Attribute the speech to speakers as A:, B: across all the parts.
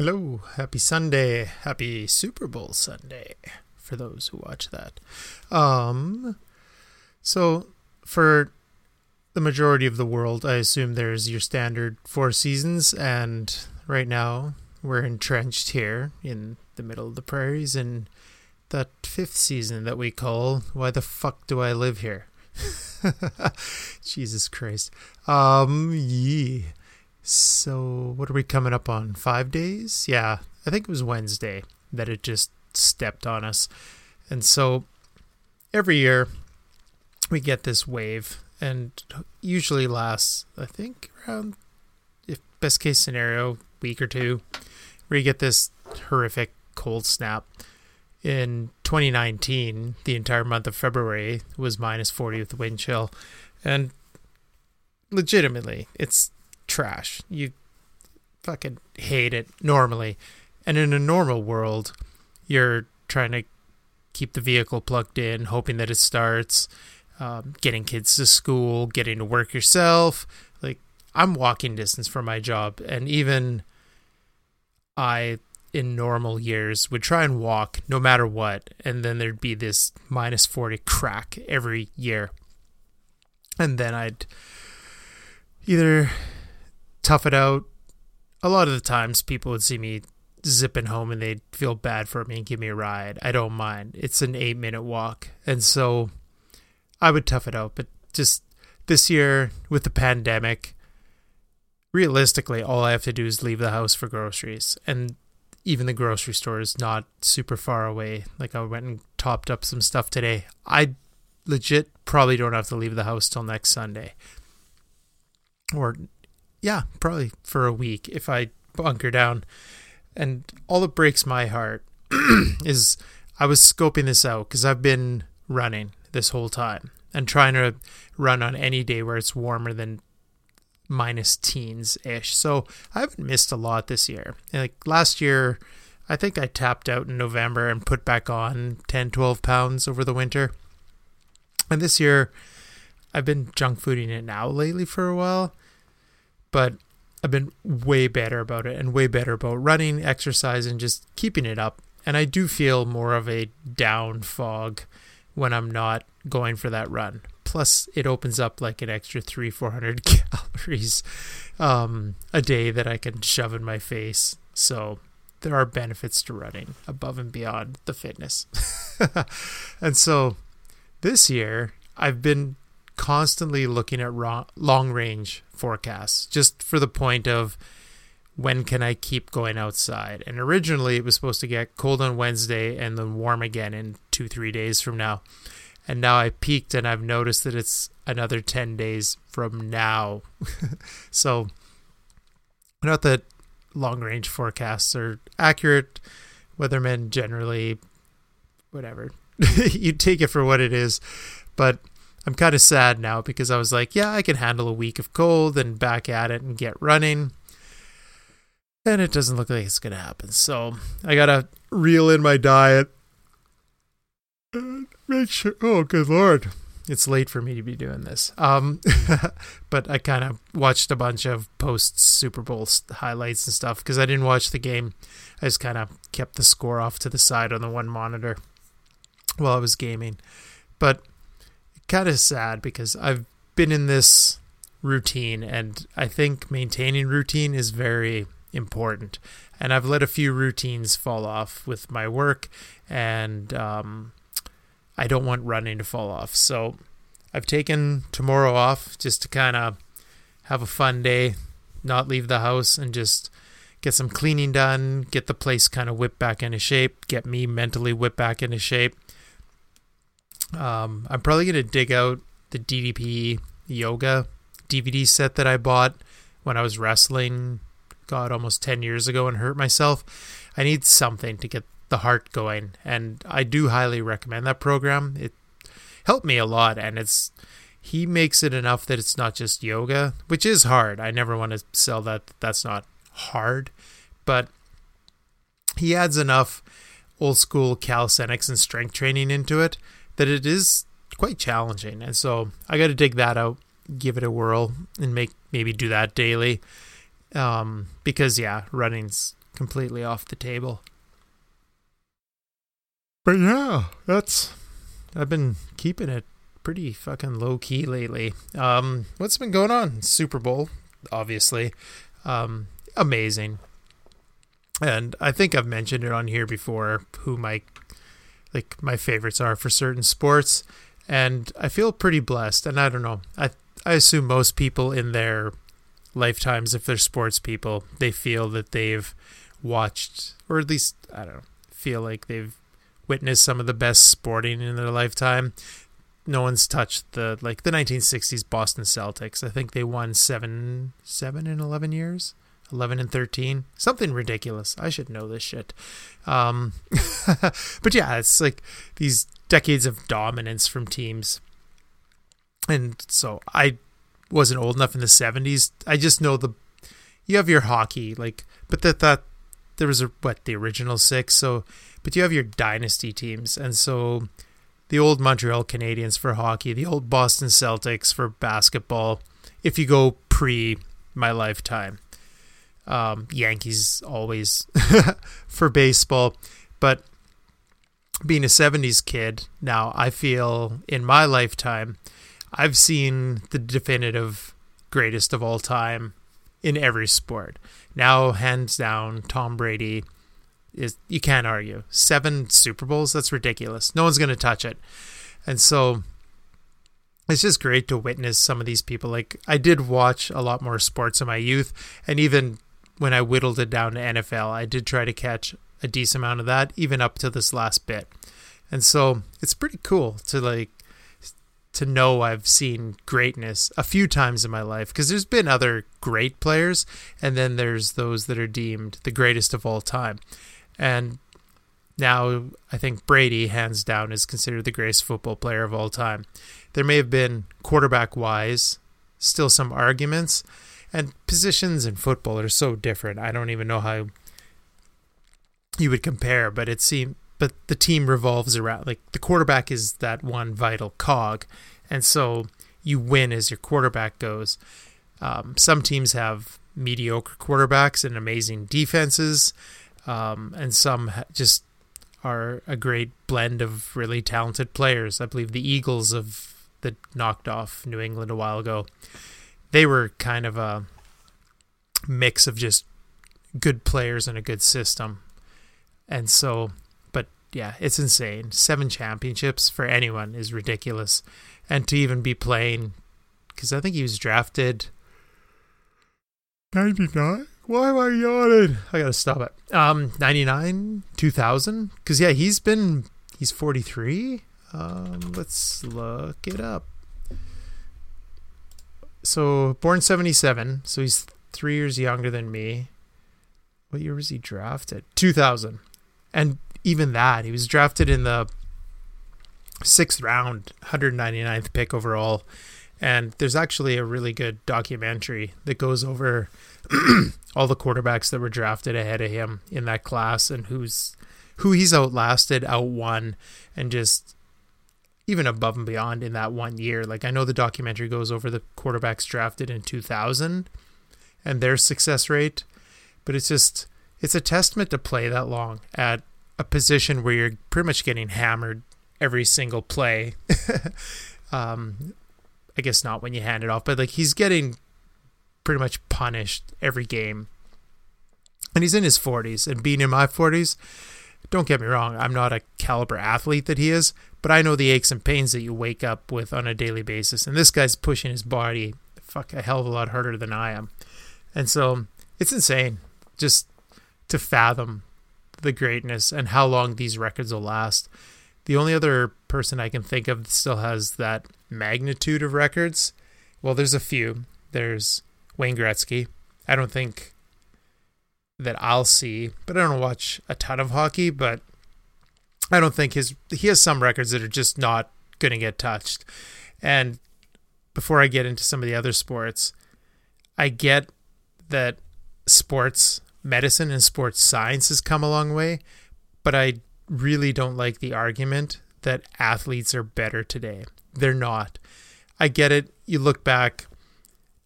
A: Hello, happy Sunday, happy Super Bowl Sunday for those who watch that. Um, so for the majority of the world, I assume there's your standard four seasons, and right now we're entrenched here in the middle of the prairies in that fifth season that we call "Why the fuck do I live here?" Jesus Christ. Um, yeah. So, what are we coming up on? Five days? Yeah, I think it was Wednesday that it just stepped on us. And so, every year we get this wave, and usually lasts, I think, around, if best case scenario, week or two, where you get this horrific cold snap. In 2019, the entire month of February was minus 40 with the wind chill. And legitimately, it's trash. You fucking hate it normally. And in a normal world, you're trying to keep the vehicle plugged in, hoping that it starts, um, getting kids to school, getting to work yourself. Like, I'm walking distance from my job. And even I, in normal years, would try and walk no matter what. And then there'd be this minus 40 crack every year. And then I'd either tough it out. A lot of the times, people would see me zipping home and they'd feel bad for me and give me a ride. I don't mind. It's an eight minute walk. And so I would tough it out. But just this year with the pandemic, realistically, all I have to do is leave the house for groceries. And even the grocery store is not super far away. Like I went and topped up some stuff today. I legit probably don't have to leave the house till next Sunday. Or yeah, probably for a week if I bunker down. And all that breaks my heart is I was scoping this out because I've been running this whole time and trying to run on any day where it's warmer than minus teens ish. So I haven't missed a lot this year. Like last year, I think I tapped out in November and put back on 10, 12 pounds over the winter. And this year, I've been junk fooding it now lately for a while but I've been way better about it and way better about running, exercise, and just keeping it up. And I do feel more of a down fog when I'm not going for that run. Plus, it opens up like an extra three, four hundred calories um, a day that I can shove in my face. So there are benefits to running above and beyond the fitness. and so this year, I've been constantly looking at long range forecasts just for the point of when can I keep going outside. And originally it was supposed to get cold on Wednesday and then warm again in two, three days from now. And now I peaked and I've noticed that it's another 10 days from now. so, not that long range forecasts are accurate. Weathermen generally, whatever, you take it for what it is. But I'm kind of sad now because I was like, yeah, I can handle a week of cold and back at it and get running. And it doesn't look like it's going to happen. So I got to reel in my diet. Make sure. Oh, good lord. It's late for me to be doing this. Um, but I kind of watched a bunch of post Super Bowl highlights and stuff because I didn't watch the game. I just kind of kept the score off to the side on the one monitor while I was gaming. But kind of sad because I've been in this routine and I think maintaining routine is very important. And I've let a few routines fall off with my work and um, I don't want running to fall off. So I've taken tomorrow off just to kind of have a fun day, not leave the house and just get some cleaning done, get the place kind of whipped back into shape, get me mentally whipped back into shape um, I'm probably gonna dig out the DDP yoga DVD set that I bought when I was wrestling, God, almost ten years ago, and hurt myself. I need something to get the heart going, and I do highly recommend that program. It helped me a lot, and it's he makes it enough that it's not just yoga, which is hard. I never want to sell that. That's not hard, but he adds enough old school calisthenics and strength training into it that it is quite challenging. And so I got to dig that out, give it a whirl, and make maybe do that daily. Um, because yeah, running's completely off the table. But yeah, that's I've been keeping it pretty fucking low key lately. Um, what's been going on? Super Bowl, obviously, um, amazing. And I think I've mentioned it on here before. Who my like my favorites are for certain sports, and I feel pretty blessed. And I don't know, I I assume most people in their lifetimes, if they're sports people, they feel that they've watched, or at least I don't know, feel like they've witnessed some of the best sporting in their lifetime. No one's touched the like the 1960s Boston Celtics. I think they won seven, seven in eleven years, eleven and thirteen, something ridiculous. I should know this shit. Um, but yeah, it's like these decades of dominance from teams, and so I wasn't old enough in the 70s. I just know the you have your hockey like, but that that there was a what the original six. So but you have your dynasty teams, and so the old Montreal Canadiens for hockey, the old Boston Celtics for basketball. If you go pre my lifetime, um, Yankees always for baseball, but being a 70s kid now, I feel in my lifetime, I've seen the definitive greatest of all time in every sport. Now, hands down, Tom Brady is you can't argue. Seven Super Bowls, that's ridiculous. No one's going to touch it. And so it's just great to witness some of these people. Like I did watch a lot more sports in my youth, and even when I whittled it down to NFL, I did try to catch a decent amount of that, even up to this last bit. And so it's pretty cool to like to know I've seen greatness a few times in my life because there's been other great players, and then there's those that are deemed the greatest of all time. And now I think Brady, hands down, is considered the greatest football player of all time. There may have been quarterback wise still some arguments, and positions in football are so different. I don't even know how you would compare, but it seemed but the team revolves around like the quarterback is that one vital cog, and so you win as your quarterback goes. Um, some teams have mediocre quarterbacks and amazing defenses um, and some just are a great blend of really talented players. I believe the Eagles of that knocked off New England a while ago, they were kind of a mix of just good players and a good system. And so, but yeah, it's insane. Seven championships for anyone is ridiculous. And to even be playing, because I think he was drafted 99? Why am I yawning? I gotta stop it. Um, 99, 2000? Because, yeah, he's been, he's 43. Um, let's look it up. So, born 77, so he's three years younger than me. What year was he drafted? 2000. And even that, he was drafted in the sixth round, 199th pick overall. And there's actually a really good documentary that goes over all the quarterbacks that were drafted ahead of him in that class and who's who he's outlasted, outwon, and just even above and beyond in that one year. Like I know the documentary goes over the quarterbacks drafted in 2000 and their success rate, but it's just it's a testament to play that long at a position where you're pretty much getting hammered every single play. um, I guess not when you hand it off, but like he's getting pretty much punished every game. And he's in his 40s, and being in my 40s, don't get me wrong, I'm not a caliber athlete that he is, but I know the aches and pains that you wake up with on a daily basis. And this guy's pushing his body fuck a hell of a lot harder than I am. And so it's insane just to fathom the greatness and how long these records will last. The only other person I can think of that still has that magnitude of records, well, there's a few. There's Wayne Gretzky. I don't think that I'll see, but I don't watch a ton of hockey, but I don't think his he has some records that are just not going to get touched. And before I get into some of the other sports, I get that sports medicine and sports science has come a long way, but I really don't like the argument that athletes are better today. They're not. I get it. You look back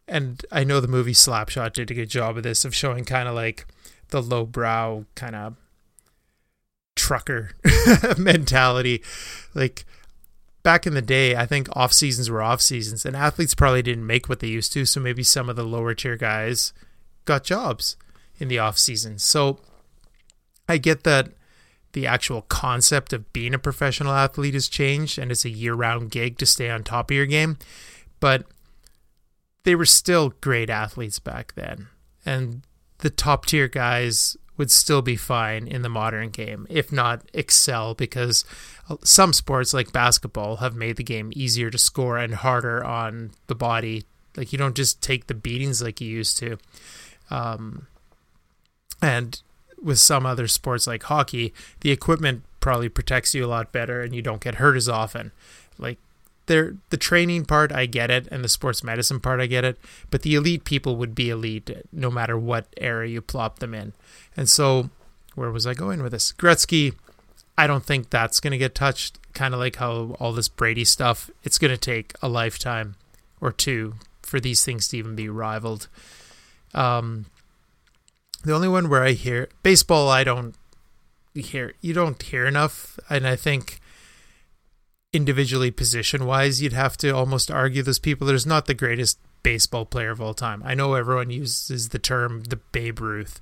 A: and I know the movie Slapshot did a good job of this of showing kind of like the lowbrow kind of trucker mentality. Like back in the day, I think off seasons were off seasons, and athletes probably didn't make what they used to. So maybe some of the lower tier guys got jobs in the off season. So I get that the actual concept of being a professional athlete has changed and it's a year round gig to stay on top of your game. But they were still great athletes back then. And the top tier guys would still be fine in the modern game, if not excel, because some sports like basketball have made the game easier to score and harder on the body. Like you don't just take the beatings like you used to. Um, and with some other sports like hockey, the equipment probably protects you a lot better and you don't get hurt as often. Like there the training part I get it and the sports medicine part I get it, but the elite people would be elite no matter what era you plop them in. And so where was I going with this? Gretzky, I don't think that's going to get touched kind of like how all this Brady stuff, it's going to take a lifetime or two for these things to even be rivaled. Um the only one where I hear baseball I don't hear you don't hear enough and I think individually position wise, you'd have to almost argue those people. There's not the greatest baseball player of all time. I know everyone uses the term the Babe Ruth.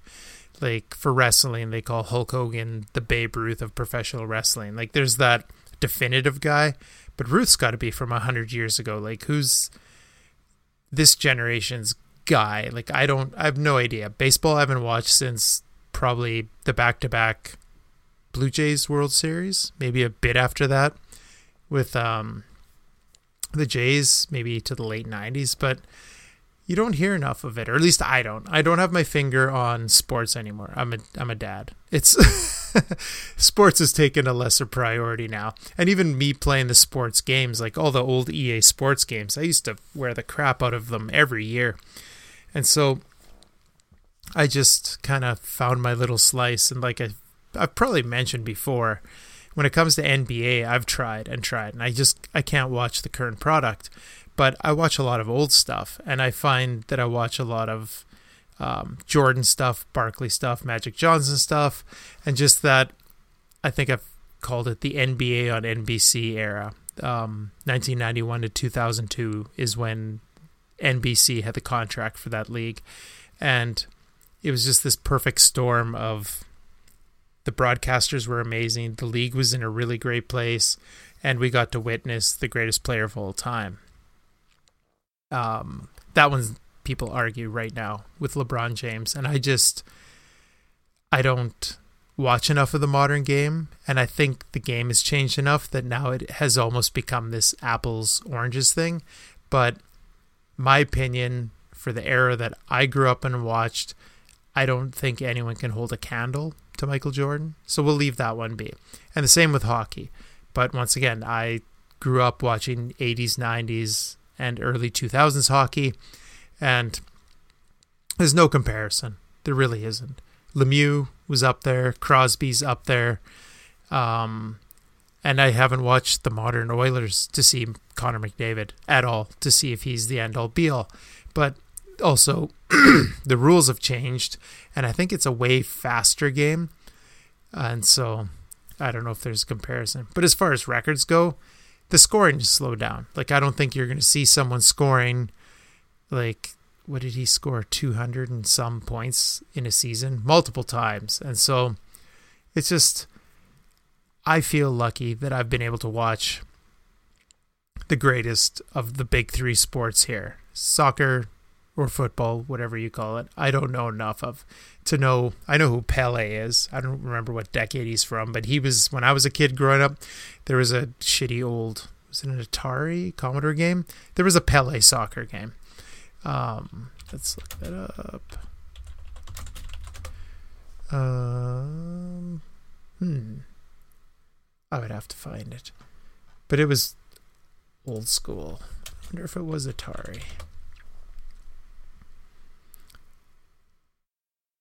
A: Like for wrestling, they call Hulk Hogan the Babe Ruth of professional wrestling. Like there's that definitive guy, but Ruth's got to be from a hundred years ago. Like who's this generation's guy? Like I don't, I have no idea. Baseball I haven't watched since probably the back to back Blue Jays World Series, maybe a bit after that with um, the Jays, maybe to the late 90s, but you don't hear enough of it, or at least I don't. I don't have my finger on sports anymore. I'm a I'm a dad. It's sports has taken a lesser priority now, and even me playing the sports games, like all the old EA sports games, I used to wear the crap out of them every year, and so I just kind of found my little slice, and like I I've probably mentioned before, when it comes to NBA, I've tried and tried, and I just I can't watch the current product. But I watch a lot of old stuff, and I find that I watch a lot of um, Jordan stuff, Barkley stuff, Magic Johnson stuff, and just that. I think I've called it the NBA on NBC era. Um, 1991 to 2002 is when NBC had the contract for that league, and it was just this perfect storm of the broadcasters were amazing. The league was in a really great place, and we got to witness the greatest player of all time. Um, that one's people argue right now with LeBron James, and I just I don't watch enough of the modern game, and I think the game has changed enough that now it has almost become this apples oranges thing. But my opinion for the era that I grew up and watched, I don't think anyone can hold a candle to Michael Jordan. So we'll leave that one be. And the same with hockey. But once again, I grew up watching 80s, 90s, and early 2000s hockey, and there's no comparison. There really isn't. Lemieux was up there, Crosby's up there. Um, and I haven't watched the modern Oilers to see Connor McDavid at all to see if he's the end all be all. But also the rules have changed, and I think it's a way faster game. And so I don't know if there's a comparison. But as far as records go, the scoring just slowed down. Like I don't think you're going to see someone scoring like what did he score 200 and some points in a season multiple times. And so it's just I feel lucky that I've been able to watch the greatest of the big 3 sports here. Soccer, or football, whatever you call it. I don't know enough of to know. I know who Pele is. I don't remember what decade he's from, but he was when I was a kid growing up. There was a shitty old was it an Atari Commodore game? There was a Pele soccer game. Um, let's look that up. Um, hmm. I would have to find it, but it was old school. I wonder if it was Atari.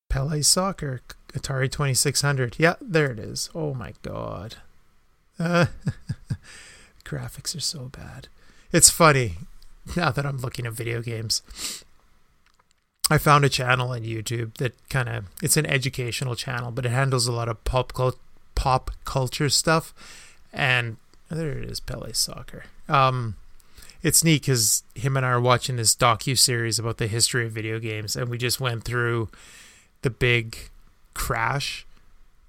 A: Pele Soccer, Atari 2600. Yeah, there it is. Oh my god. Uh, graphics are so bad. It's funny now that I'm looking at video games. I found a channel on YouTube that kind of it's an educational channel, but it handles a lot of pop cult, pop culture stuff. And there it is, Pele soccer. Um, it's neat because him and I are watching this docu series about the history of video games, and we just went through the big crash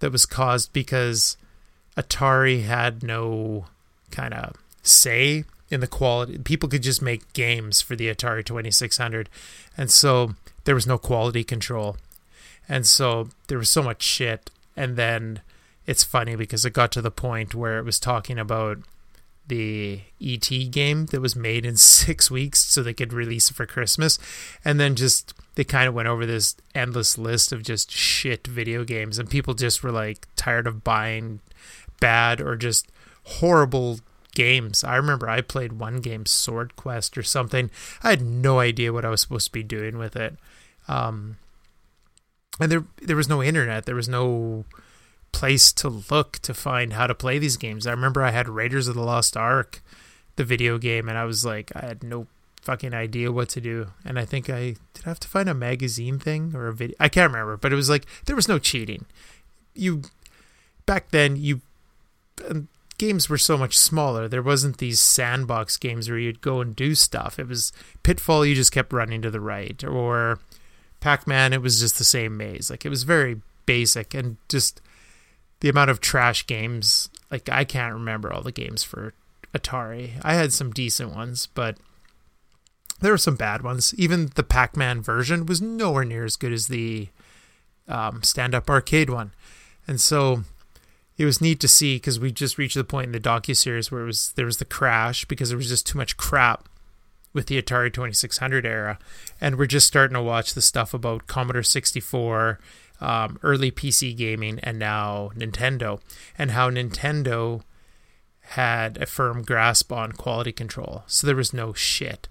A: that was caused because Atari had no kind of say in the quality. People could just make games for the Atari 2600, and so there was no quality control, and so there was so much shit. And then it's funny because it got to the point where it was talking about the ET game that was made in six weeks so they could release it for Christmas. And then just they kind of went over this endless list of just shit video games, and people just were like tired of buying bad or just horrible games. I remember I played one game, Sword Quest or something. I had no idea what I was supposed to be doing with it. Um, and there there was no internet. There was no place to look to find how to play these games. I remember I had Raiders of the Lost Ark, the video game, and I was like, I had no fucking idea what to do. And I think I did I have to find a magazine thing or a video. I can't remember, but it was like there was no cheating. You back then you uh, games were so much smaller. There wasn't these sandbox games where you'd go and do stuff. It was Pitfall. You just kept running to the right, or Pac-Man. It was just the same maze. Like it was very basic and just the amount of trash games. Like I can't remember all the games for Atari. I had some decent ones, but there were some bad ones. Even the Pac-Man version was nowhere near as good as the um, stand-up arcade one, and so it was neat to see because we just reached the point in the docu series where it was there was the crash because there was just too much crap with the Atari 2600 era, and we're just starting to watch the stuff about Commodore 64 um, early PC gaming and now Nintendo, and how Nintendo had a firm grasp on quality control. So there was no shit.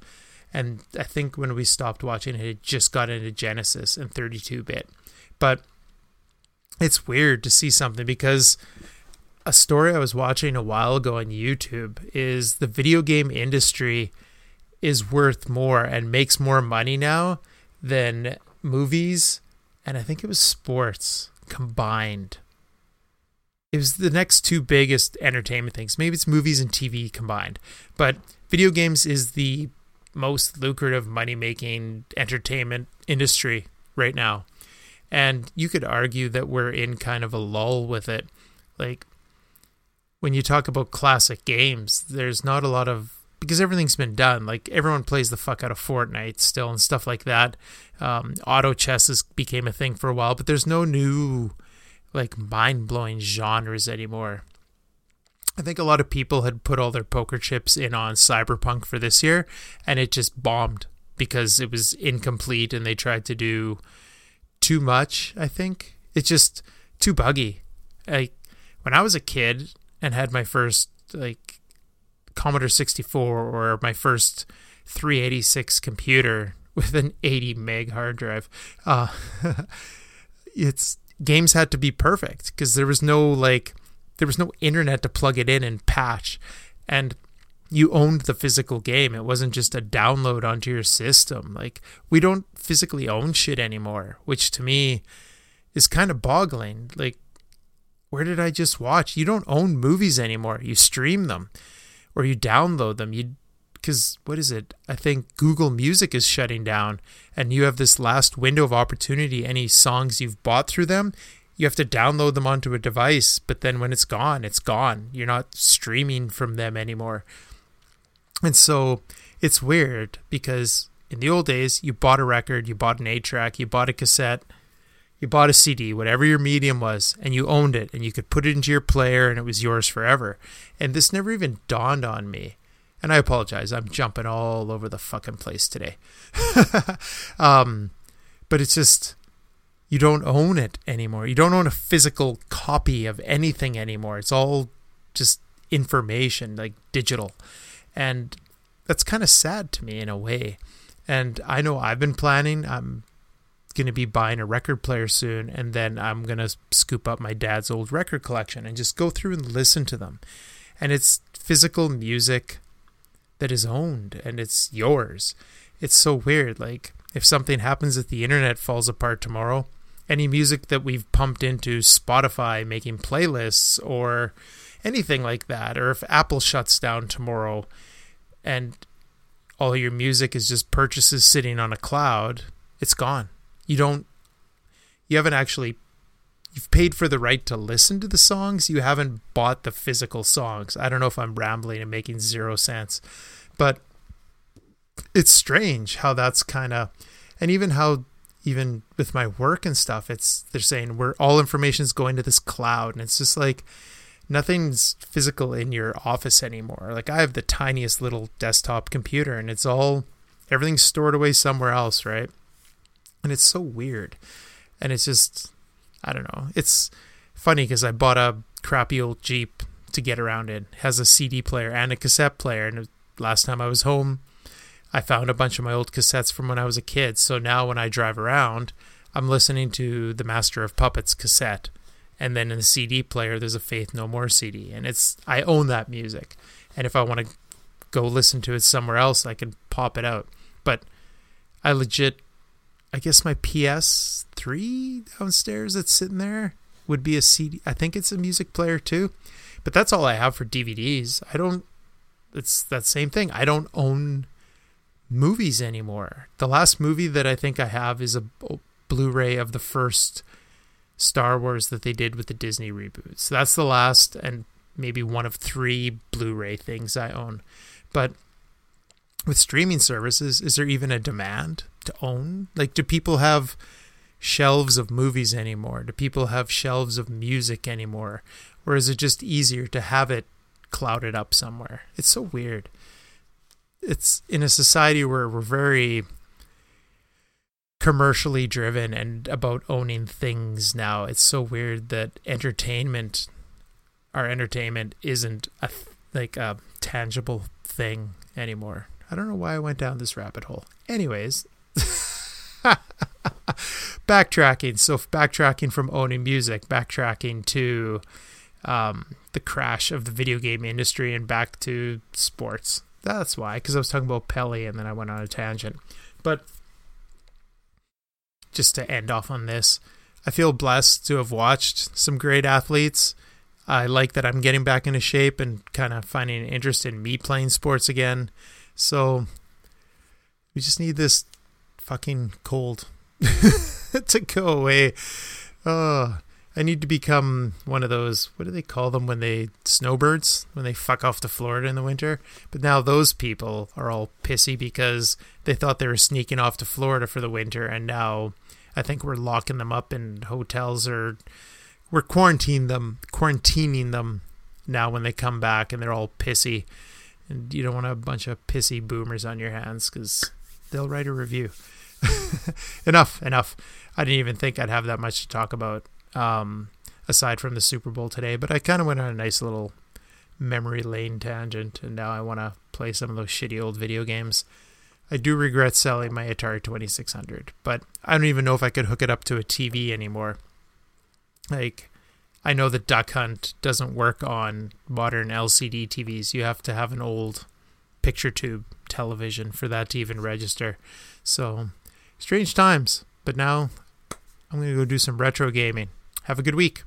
A: And I think when we stopped watching it, it just got into Genesis and 32 bit. But it's weird to see something because a story I was watching a while ago on YouTube is the video game industry is worth more and makes more money now than movies and I think it was sports combined. It was the next two biggest entertainment things. Maybe it's movies and TV combined, but video games is the most lucrative money making entertainment industry right now. And you could argue that we're in kind of a lull with it. Like when you talk about classic games, there's not a lot of because everything's been done. Like everyone plays the fuck out of Fortnite still and stuff like that. Um, auto chess has became a thing for a while, but there's no new like mind blowing genres anymore. I think a lot of people had put all their poker chips in on Cyberpunk for this year, and it just bombed because it was incomplete and they tried to do too much. I think it's just too buggy. Like when I was a kid and had my first like Commodore 64 or my first 386 computer with an 80 meg hard drive. Uh, it's games had to be perfect because there was no like there was no internet to plug it in and patch, and you owned the physical game. It wasn't just a download onto your system. Like we don't physically own shit anymore, which to me is kind of boggling. Like where did I just watch? You don't own movies anymore. You stream them or you download them. You because what is it? I think Google Music is shutting down, and you have this last window of opportunity. Any songs you've bought through them, you have to download them onto a device. But then when it's gone, it's gone. You're not streaming from them anymore. And so it's weird because in the old days, you bought a record, you bought an eight track, you bought a cassette, you bought a CD, whatever your medium was, and you owned it and you could put it into your player and it was yours forever. And this never even dawned on me. And I apologize, I'm jumping all over the fucking place today. um, but it's just, you don't own it anymore. You don't own a physical copy of anything anymore. It's all just information, like digital. And that's kind of sad to me in a way. And I know I've been planning, I'm going to be buying a record player soon, and then I'm going to scoop up my dad's old record collection and just go through and listen to them. And it's physical music that is owned and it's yours. It's so weird. Like, if something happens that the internet falls apart tomorrow, any music that we've pumped into Spotify making playlists or anything like that, or if Apple shuts down tomorrow and all your music is just purchases sitting on a cloud, it's gone. You don't, you haven't actually, you've paid for the right to listen to the songs. You haven't bought the physical songs. I don't know if I'm rambling and making zero sense, but it's strange how that's kind of, and even how even with my work and stuff, it's they're saying we're all information is going to this cloud, and it's just like nothing's physical in your office anymore. Like I have the tiniest little desktop computer, and it's all everything's stored away somewhere else, right? And it's so weird, and it's just I don't know. It's funny because I bought a crappy old Jeep to get around in. It has a CD player and a cassette player, and last time I was home I found a bunch of my old cassettes from when I was a kid. So now when I drive around, I'm listening to the Master of Puppets cassette. And then in the CD player, there's a Faith No More CD. And it's, I own that music. And if I want to go listen to it somewhere else, I can pop it out. But I legit, I guess my PS3 downstairs that's sitting there would be a CD. I think it's a music player too. But that's all I have for DVDs. I don't, it's that same thing. I don't own movies anymore. The last movie that I think I have is a Blu-ray of the first Star Wars that they did with the Disney reboots. So that's the last and maybe one of three Blu-ray things I own. But with streaming services, is there even a demand to own? Like do people have shelves of movies anymore? Do people have shelves of music anymore? Or is it just easier to have it clouded up somewhere? It's so weird it's in a society where we're very commercially driven and about owning things now. It's so weird that entertainment, our entertainment, isn't a like a tangible thing anymore. I don't know why I went down this rabbit hole. Anyways, backtracking. So backtracking from owning music, backtracking to um, the crash of the video game industry, and back to sports. That's why, because I was talking about Pele and then I went on a tangent. But just to end off on this, I feel blessed to have watched some great athletes. I like that I'm getting back into shape and kind of finding an interest in me playing sports again. So we just need this fucking cold to go away. Oh, I need to become one of those. What do they call them when they snowbirds when they fuck off to Florida in the winter? But now those people are all pissy because they thought they were sneaking off to Florida for the winter, and now I think we're locking them up in hotels or we're quarantining them, quarantining them now when they come back, and they're all pissy. And you don't want a bunch of pissy boomers on your hands because they'll write a review. enough, enough. I didn't even think I'd have that much to talk about um, aside from the Super Bowl today. But I kind of went on a nice little memory lane tangent, and now I want to play some of those shitty old video games. I do regret selling my Atari 2600, but I don't even know if I could hook it up to a TV anymore. Like, I know that Duck Hunt doesn't work on modern LCD TVs. You have to have an old picture tube television for that to even register. So, strange times. But now I'm going to go do some retro gaming. Have a good week.